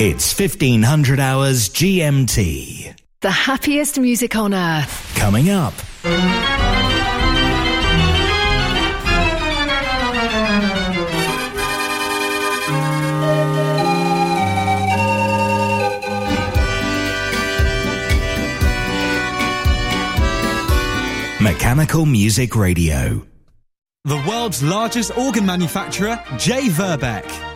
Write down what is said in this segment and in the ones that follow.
It's 1500 hours GMT. The happiest music on earth. Coming up. Mechanical Music Radio. The world's largest organ manufacturer, J. Verbeeck.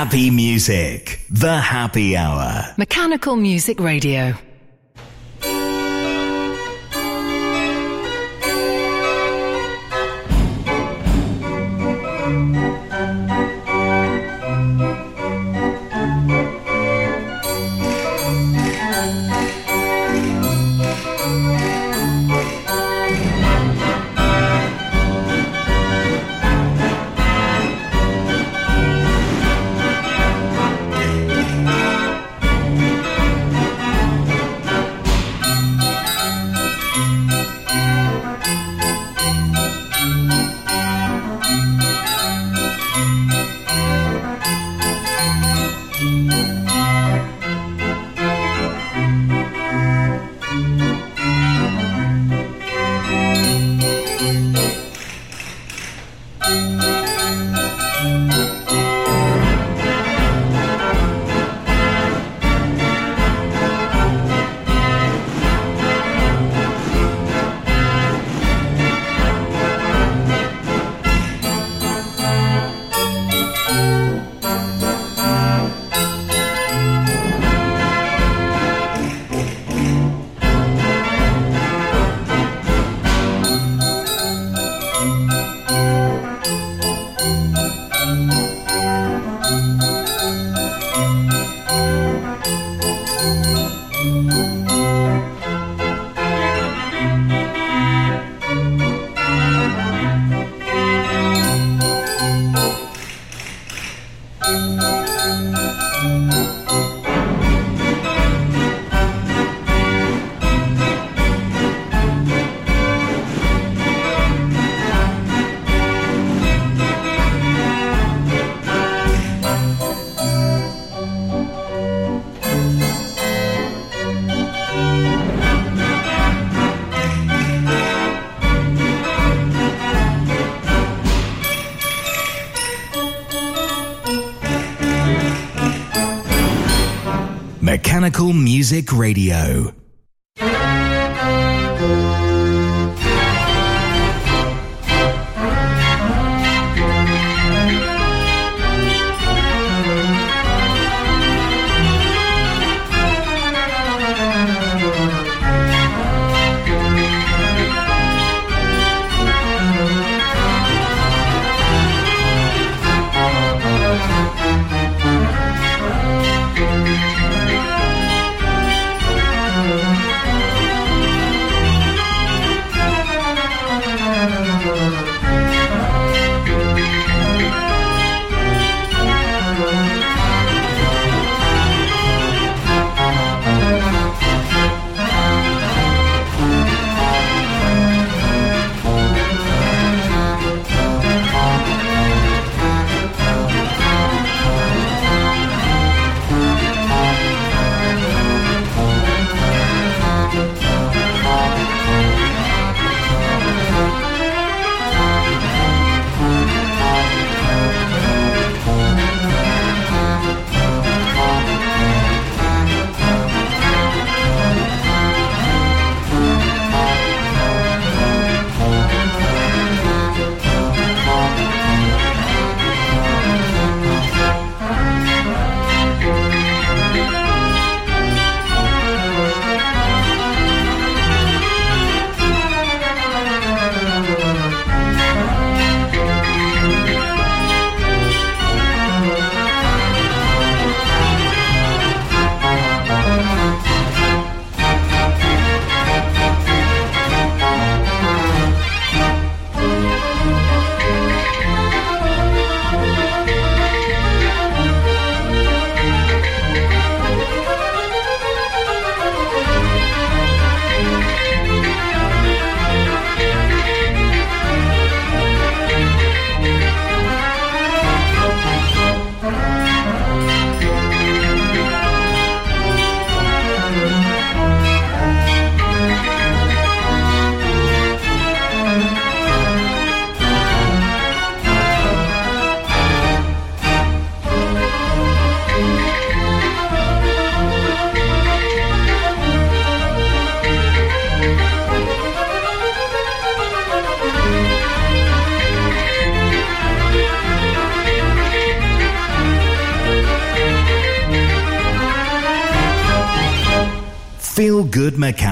Happy Music. The Happy Hour. Mechanical Music Radio. Music Radio.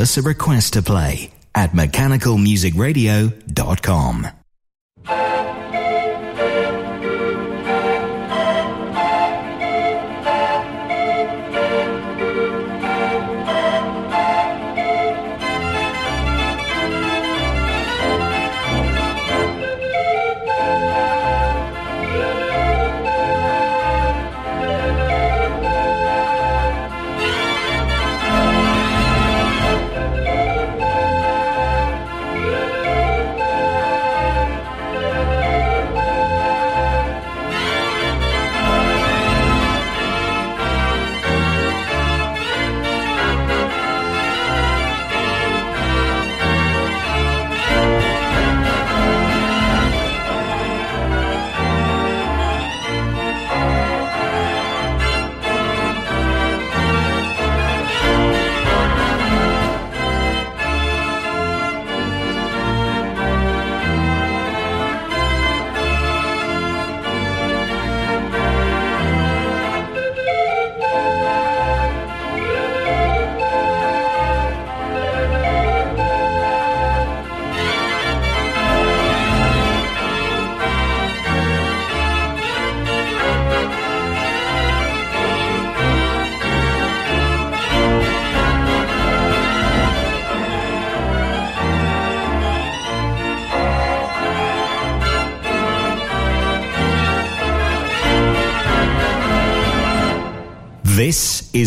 Us a request to play at mechanicalmusicradio.com.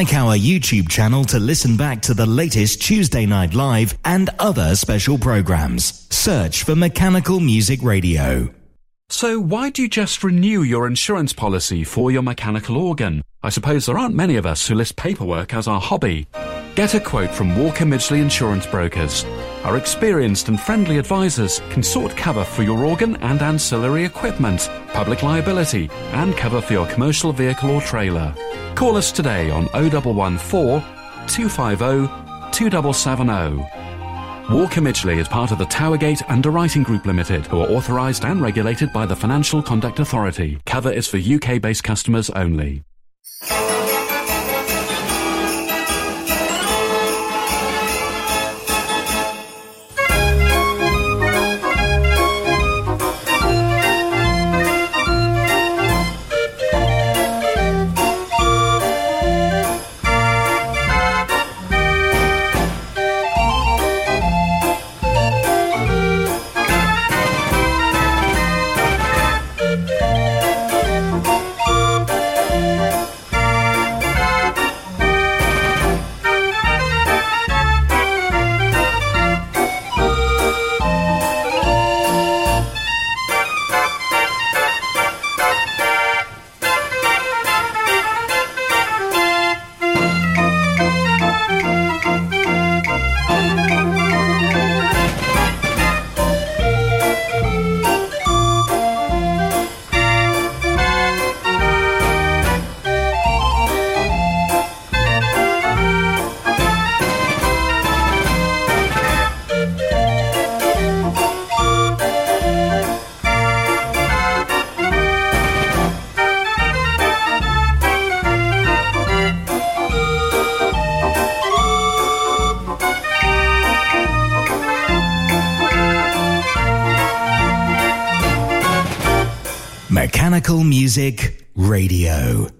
Like our YouTube channel to listen back to the latest Tuesday Night Live and other special programs. Search for Mechanical Music Radio. So, why do you just renew your insurance policy for your mechanical organ? I suppose there aren't many of us who list paperwork as our hobby. Get a quote from Walker Midgley Insurance Brokers. Our experienced and friendly advisors can sort cover for your organ and ancillary equipment, public liability, and cover for your commercial vehicle or trailer. Call us today on 0114 250 2770. Walker Midgley is part of the Towergate Underwriting Group Limited, who are authorised and regulated by the Financial Conduct Authority. Cover is for UK based customers only. Music Radio.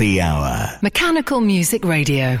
Happy hour. Mechanical Music Radio.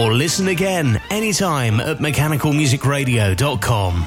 or listen again anytime at mechanicalmusicradio.com.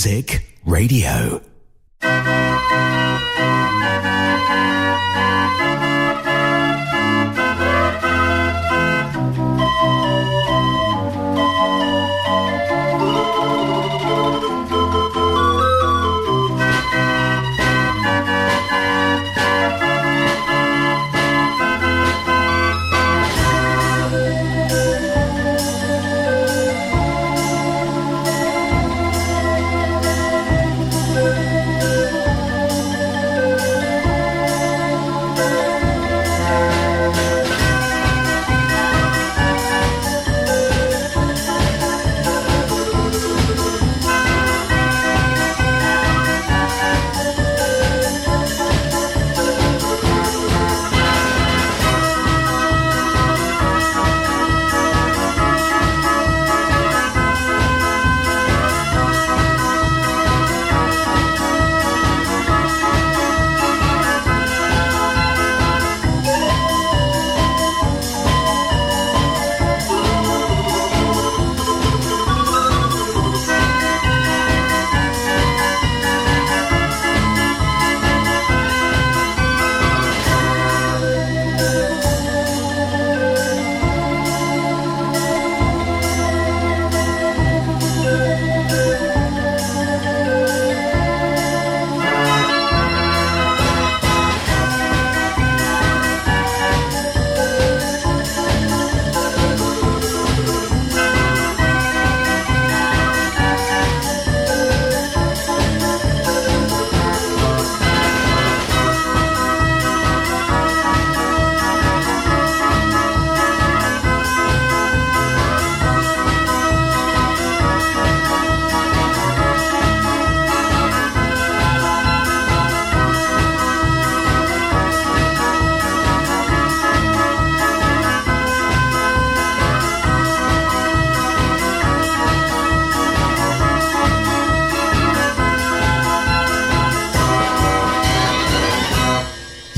Music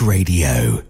Radio.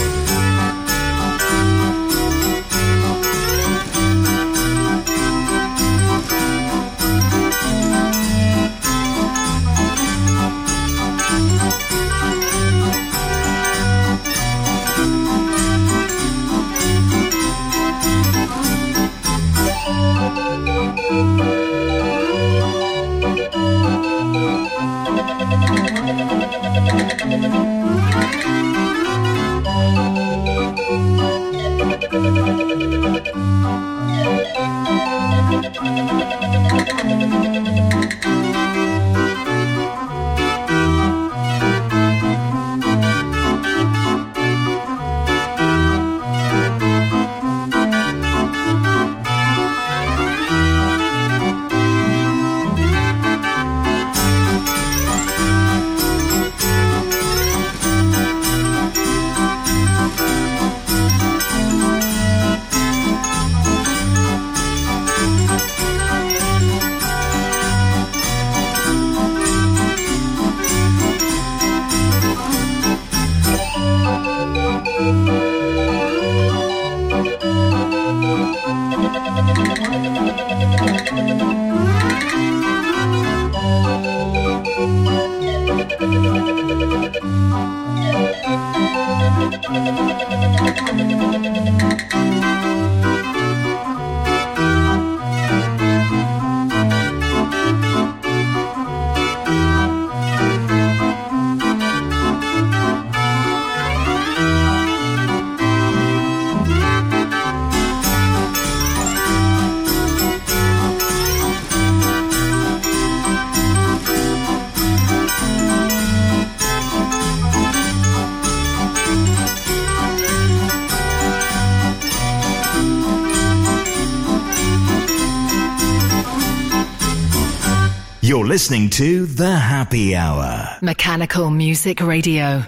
listening to The Happy Hour. Mechanical Music Radio.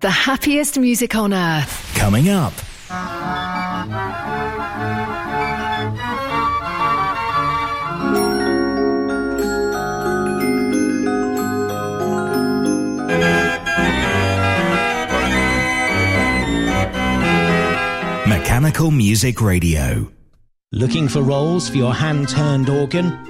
The happiest music on earth. Coming up. Mechanical Music Radio. Looking for rolls for your hand turned organ?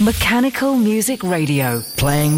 Mechanical Music Radio. Playing